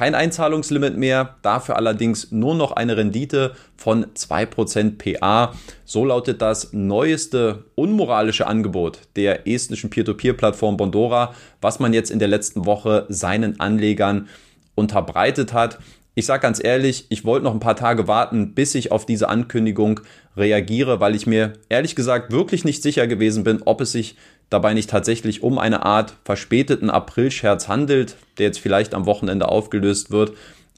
Kein Einzahlungslimit mehr, dafür allerdings nur noch eine Rendite von 2% PA. So lautet das neueste unmoralische Angebot der estnischen Peer-to-Peer-Plattform Bondora, was man jetzt in der letzten Woche seinen Anlegern unterbreitet hat. Ich sage ganz ehrlich, ich wollte noch ein paar Tage warten, bis ich auf diese Ankündigung reagiere, weil ich mir ehrlich gesagt wirklich nicht sicher gewesen bin, ob es sich dabei nicht tatsächlich um eine Art verspäteten Aprilscherz handelt, der jetzt vielleicht am Wochenende aufgelöst wird.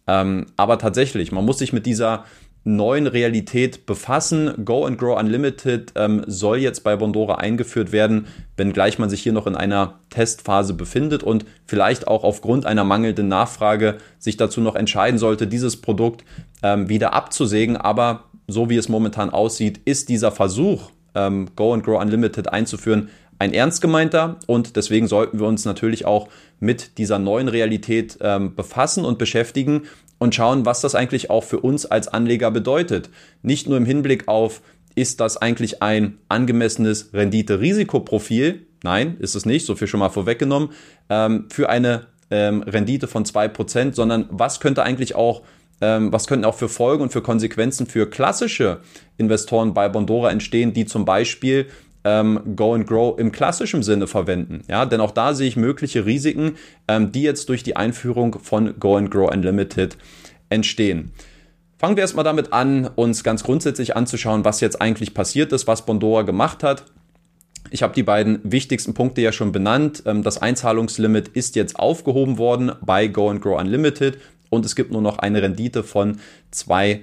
Ähm, aber tatsächlich, man muss sich mit dieser neuen Realität befassen. Go and Grow Unlimited ähm, soll jetzt bei Bondora eingeführt werden, wenngleich man sich hier noch in einer Testphase befindet und vielleicht auch aufgrund einer mangelnden Nachfrage sich dazu noch entscheiden sollte, dieses Produkt ähm, wieder abzusägen. Aber so wie es momentan aussieht, ist dieser Versuch, ähm, Go and Grow Unlimited einzuführen, ein ernst gemeinter und deswegen sollten wir uns natürlich auch mit dieser neuen Realität ähm, befassen und beschäftigen und schauen, was das eigentlich auch für uns als Anleger bedeutet. Nicht nur im Hinblick auf, ist das eigentlich ein angemessenes Rendite-Risikoprofil? Nein, ist es nicht, so viel schon mal vorweggenommen, ähm, für eine ähm, Rendite von 2%, sondern was könnte eigentlich auch ähm, was könnten auch für Folgen und für Konsequenzen für klassische Investoren bei Bondora entstehen, die zum Beispiel ähm, Go and Grow im klassischen Sinne verwenden. Ja, denn auch da sehe ich mögliche Risiken, ähm, die jetzt durch die Einführung von Go and Grow Unlimited entstehen. Fangen wir erstmal damit an, uns ganz grundsätzlich anzuschauen, was jetzt eigentlich passiert ist, was Bondora gemacht hat. Ich habe die beiden wichtigsten Punkte ja schon benannt. Ähm, das Einzahlungslimit ist jetzt aufgehoben worden bei Go and Grow Unlimited und es gibt nur noch eine Rendite von 2%.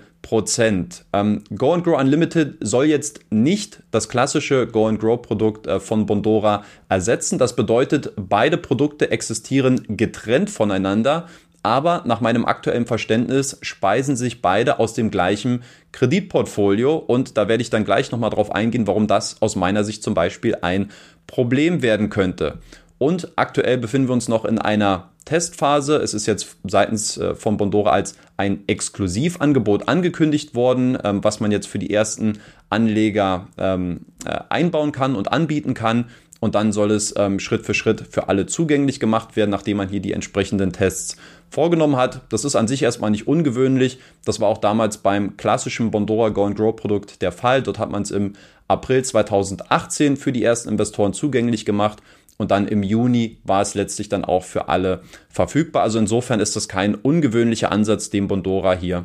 Ähm, Go and Grow Unlimited soll jetzt nicht das klassische Go and Grow Produkt äh, von Bondora ersetzen. Das bedeutet, beide Produkte existieren getrennt voneinander. Aber nach meinem aktuellen Verständnis speisen sich beide aus dem gleichen Kreditportfolio und da werde ich dann gleich nochmal drauf eingehen, warum das aus meiner Sicht zum Beispiel ein Problem werden könnte. Und aktuell befinden wir uns noch in einer Testphase. Es ist jetzt seitens äh, von Bondora als ein Exklusivangebot angekündigt worden, ähm, was man jetzt für die ersten Anleger ähm, äh, einbauen kann und anbieten kann. Und dann soll es ähm, Schritt für Schritt für alle zugänglich gemacht werden, nachdem man hier die entsprechenden Tests vorgenommen hat. Das ist an sich erstmal nicht ungewöhnlich. Das war auch damals beim klassischen Bondora Go and Grow Produkt der Fall. Dort hat man es im April 2018 für die ersten Investoren zugänglich gemacht und dann im Juni war es letztlich dann auch für alle verfügbar. Also insofern ist das kein ungewöhnlicher Ansatz, den Bondora hier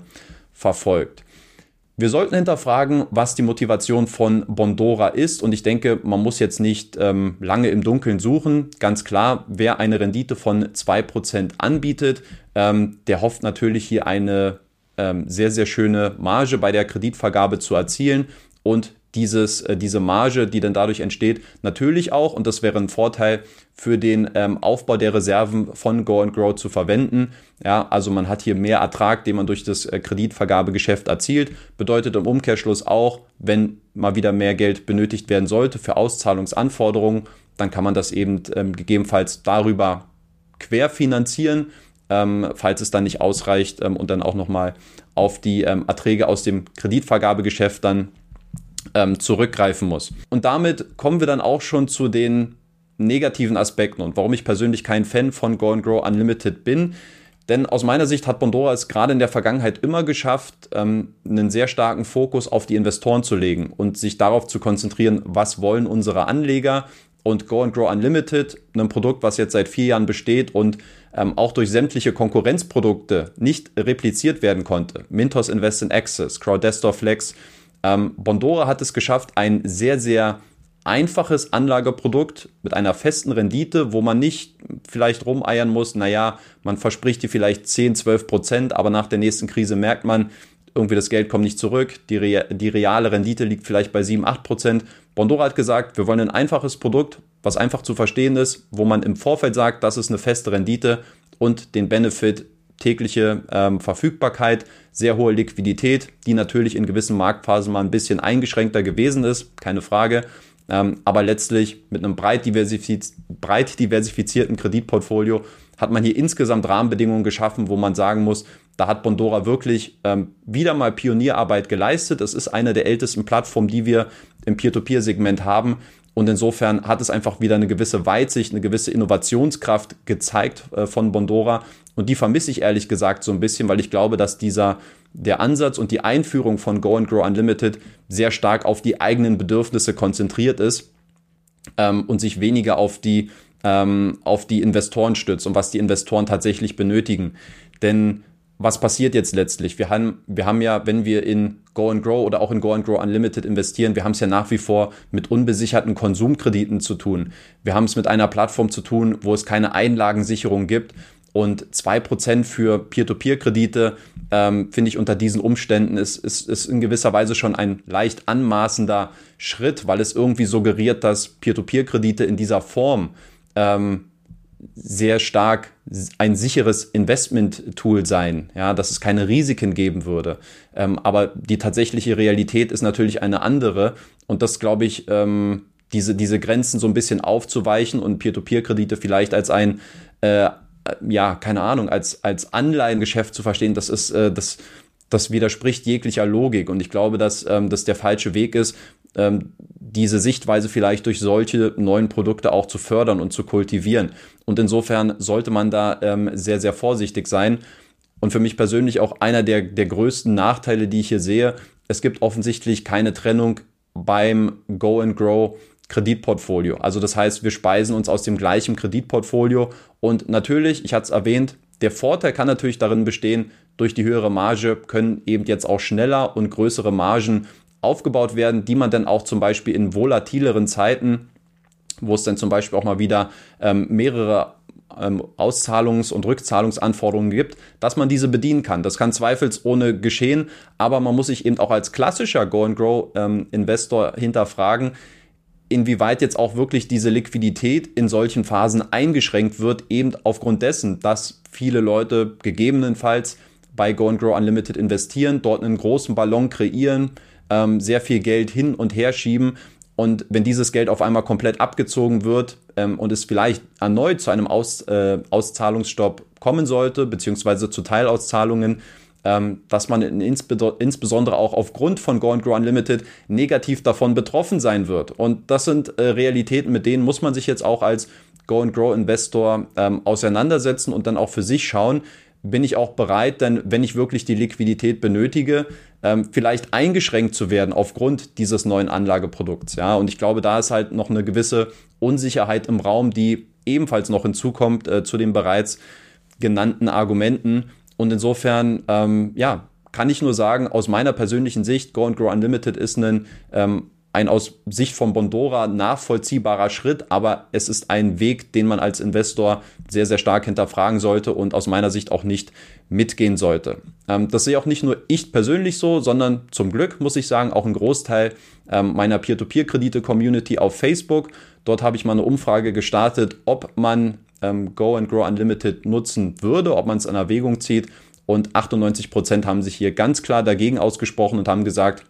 verfolgt. Wir sollten hinterfragen, was die Motivation von Bondora ist. Und ich denke, man muss jetzt nicht ähm, lange im Dunkeln suchen. Ganz klar, wer eine Rendite von 2% anbietet, ähm, der hofft natürlich hier eine ähm, sehr, sehr schöne Marge bei der Kreditvergabe zu erzielen. Und dieses, äh, diese Marge, die dann dadurch entsteht, natürlich auch, und das wäre ein Vorteil für den ähm, Aufbau der Reserven von Go and Grow zu verwenden. Ja, also man hat hier mehr Ertrag, den man durch das äh, Kreditvergabegeschäft erzielt. Bedeutet im Umkehrschluss auch, wenn mal wieder mehr Geld benötigt werden sollte für Auszahlungsanforderungen, dann kann man das eben ähm, gegebenenfalls darüber querfinanzieren, ähm, falls es dann nicht ausreicht ähm, und dann auch nochmal auf die ähm, Erträge aus dem Kreditvergabegeschäft dann ähm, zurückgreifen muss. Und damit kommen wir dann auch schon zu den negativen Aspekten und warum ich persönlich kein Fan von Go and Grow Unlimited bin. Denn aus meiner Sicht hat Bondora es gerade in der Vergangenheit immer geschafft, ähm, einen sehr starken Fokus auf die Investoren zu legen und sich darauf zu konzentrieren, was wollen unsere Anleger. Und Go and Grow Unlimited, ein Produkt, was jetzt seit vier Jahren besteht und ähm, auch durch sämtliche Konkurrenzprodukte nicht repliziert werden konnte. Mintos Invest in Access, Crowdestor Flex, ähm, Bondora hat es geschafft, ein sehr, sehr einfaches Anlageprodukt mit einer festen Rendite, wo man nicht vielleicht rumeiern muss, naja, man verspricht dir vielleicht 10, 12 Prozent, aber nach der nächsten Krise merkt man, irgendwie das Geld kommt nicht zurück, die, Re die reale Rendite liegt vielleicht bei 7, 8 Prozent. Bondora hat gesagt, wir wollen ein einfaches Produkt, was einfach zu verstehen ist, wo man im Vorfeld sagt, das ist eine feste Rendite und den Benefit tägliche ähm, Verfügbarkeit, sehr hohe Liquidität, die natürlich in gewissen Marktphasen mal ein bisschen eingeschränkter gewesen ist, keine Frage. Ähm, aber letztlich mit einem breit, diversifiz breit diversifizierten Kreditportfolio hat man hier insgesamt Rahmenbedingungen geschaffen, wo man sagen muss, da hat Bondora wirklich ähm, wieder mal Pionierarbeit geleistet. Es ist eine der ältesten Plattformen, die wir im Peer-to-Peer-Segment haben. Und insofern hat es einfach wieder eine gewisse Weitsicht, eine gewisse Innovationskraft gezeigt äh, von Bondora. Und die vermisse ich ehrlich gesagt so ein bisschen, weil ich glaube, dass dieser der Ansatz und die Einführung von Go and Grow Unlimited sehr stark auf die eigenen Bedürfnisse konzentriert ist ähm, und sich weniger auf die ähm, auf die Investoren stützt und was die Investoren tatsächlich benötigen. Denn was passiert jetzt letztlich? Wir haben, wir haben ja, wenn wir in Go and Grow oder auch in Go and Grow Unlimited investieren, wir haben es ja nach wie vor mit unbesicherten Konsumkrediten zu tun. Wir haben es mit einer Plattform zu tun, wo es keine Einlagensicherung gibt. Und zwei Prozent für Peer-to-Peer-Kredite, ähm, finde ich unter diesen Umständen, ist, ist, ist in gewisser Weise schon ein leicht anmaßender Schritt, weil es irgendwie suggeriert, dass Peer-to-Peer-Kredite in dieser Form ähm, sehr stark ein sicheres Investment-Tool sein, ja, dass es keine Risiken geben würde. Ähm, aber die tatsächliche Realität ist natürlich eine andere und das glaube ich, ähm, diese, diese Grenzen so ein bisschen aufzuweichen und Peer-to-Peer-Kredite vielleicht als ein, äh, ja, keine Ahnung, als, als Anleihengeschäft zu verstehen, das ist, äh, das, das widerspricht jeglicher Logik und ich glaube, dass ähm, das der falsche Weg ist, ähm, diese Sichtweise vielleicht durch solche neuen Produkte auch zu fördern und zu kultivieren. Und insofern sollte man da ähm, sehr, sehr vorsichtig sein. Und für mich persönlich auch einer der, der größten Nachteile, die ich hier sehe, es gibt offensichtlich keine Trennung beim Go and Grow Kreditportfolio. Also das heißt, wir speisen uns aus dem gleichen Kreditportfolio. Und natürlich, ich hatte es erwähnt, der Vorteil kann natürlich darin bestehen, durch die höhere Marge können eben jetzt auch schneller und größere Margen aufgebaut werden, die man dann auch zum Beispiel in volatileren Zeiten, wo es dann zum Beispiel auch mal wieder ähm, mehrere ähm, Auszahlungs- und Rückzahlungsanforderungen gibt, dass man diese bedienen kann. Das kann zweifelsohne geschehen, aber man muss sich eben auch als klassischer Go-and-Grow-Investor ähm, hinterfragen, inwieweit jetzt auch wirklich diese Liquidität in solchen Phasen eingeschränkt wird, eben aufgrund dessen, dass viele Leute gegebenenfalls bei Go and Grow Unlimited investieren, dort einen großen Ballon kreieren, ähm, sehr viel Geld hin und her schieben. Und wenn dieses Geld auf einmal komplett abgezogen wird ähm, und es vielleicht erneut zu einem Aus, äh, Auszahlungsstopp kommen sollte, beziehungsweise zu Teilauszahlungen, ähm, dass man in, insbesondere auch aufgrund von Go and Grow Unlimited negativ davon betroffen sein wird. Und das sind äh, Realitäten, mit denen muss man sich jetzt auch als Go and Grow Investor ähm, auseinandersetzen und dann auch für sich schauen, bin ich auch bereit, denn wenn ich wirklich die Liquidität benötige, ähm, vielleicht eingeschränkt zu werden aufgrund dieses neuen Anlageprodukts. Ja, und ich glaube, da ist halt noch eine gewisse Unsicherheit im Raum, die ebenfalls noch hinzukommt äh, zu den bereits genannten Argumenten. Und insofern, ähm, ja, kann ich nur sagen, aus meiner persönlichen Sicht, Go and Grow Unlimited ist ein ähm, ein aus Sicht von Bondora nachvollziehbarer Schritt, aber es ist ein Weg, den man als Investor sehr, sehr stark hinterfragen sollte und aus meiner Sicht auch nicht mitgehen sollte. Ähm, das sehe auch nicht nur ich persönlich so, sondern zum Glück muss ich sagen, auch ein Großteil ähm, meiner Peer-to-Peer-Kredite-Community auf Facebook. Dort habe ich mal eine Umfrage gestartet, ob man ähm, Go and Grow Unlimited nutzen würde, ob man es in Erwägung zieht. Und 98 Prozent haben sich hier ganz klar dagegen ausgesprochen und haben gesagt,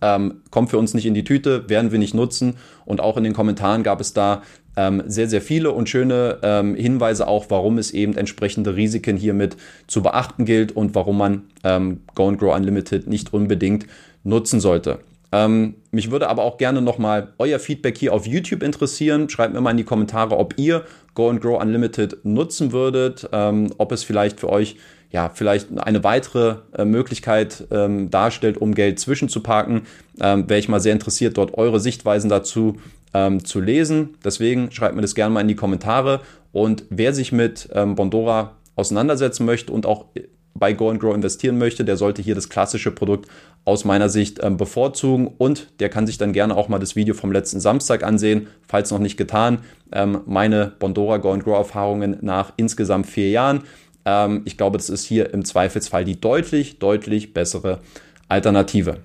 ähm, kommt für uns nicht in die Tüte, werden wir nicht nutzen. Und auch in den Kommentaren gab es da ähm, sehr, sehr viele und schöne ähm, Hinweise auch, warum es eben entsprechende Risiken hiermit zu beachten gilt und warum man ähm, Go and Grow Unlimited nicht unbedingt nutzen sollte. Ähm, mich würde aber auch gerne nochmal euer Feedback hier auf YouTube interessieren. Schreibt mir mal in die Kommentare, ob ihr Go and Grow Unlimited nutzen würdet, ähm, ob es vielleicht für euch ja, vielleicht eine weitere äh, Möglichkeit ähm, darstellt, um Geld zwischenzuparken. Ähm, Wäre ich mal sehr interessiert, dort eure Sichtweisen dazu ähm, zu lesen. Deswegen schreibt mir das gerne mal in die Kommentare. Und wer sich mit ähm, Bondora auseinandersetzen möchte und auch bei Go and Grow investieren möchte, der sollte hier das klassische Produkt aus meiner Sicht ähm, bevorzugen und der kann sich dann gerne auch mal das Video vom letzten Samstag ansehen, falls noch nicht getan. Ähm, meine Bondora Go and Grow Erfahrungen nach insgesamt vier Jahren. Ähm, ich glaube, das ist hier im Zweifelsfall die deutlich, deutlich bessere Alternative.